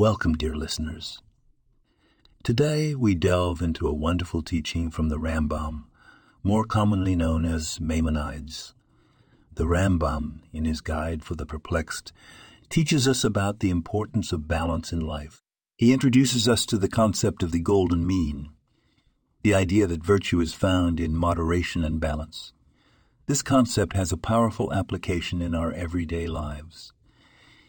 Welcome, dear listeners. Today we delve into a wonderful teaching from the Rambam, more commonly known as Maimonides. The Rambam, in his Guide for the Perplexed, teaches us about the importance of balance in life. He introduces us to the concept of the golden mean, the idea that virtue is found in moderation and balance. This concept has a powerful application in our everyday lives.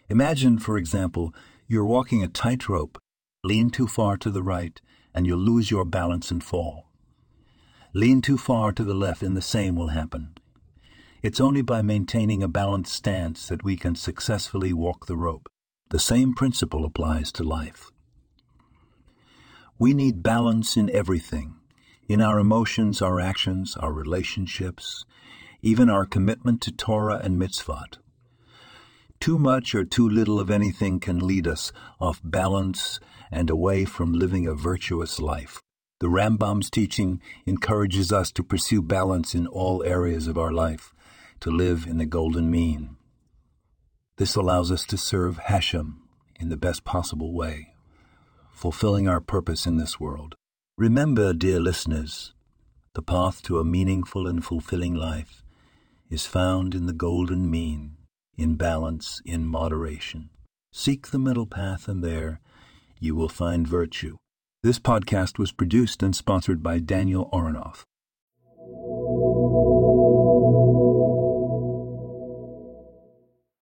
Imagine, for example, you're walking a tightrope, lean too far to the right, and you'll lose your balance and fall. Lean too far to the left, and the same will happen. It's only by maintaining a balanced stance that we can successfully walk the rope. The same principle applies to life. We need balance in everything in our emotions, our actions, our relationships, even our commitment to Torah and mitzvot. Too much or too little of anything can lead us off balance and away from living a virtuous life. The Rambam's teaching encourages us to pursue balance in all areas of our life, to live in the golden mean. This allows us to serve Hashem in the best possible way, fulfilling our purpose in this world. Remember, dear listeners, the path to a meaningful and fulfilling life is found in the golden mean, in balance, in moderation. Seek the middle path, and there you will find virtue. This podcast was produced and sponsored by Daniel Oronoff.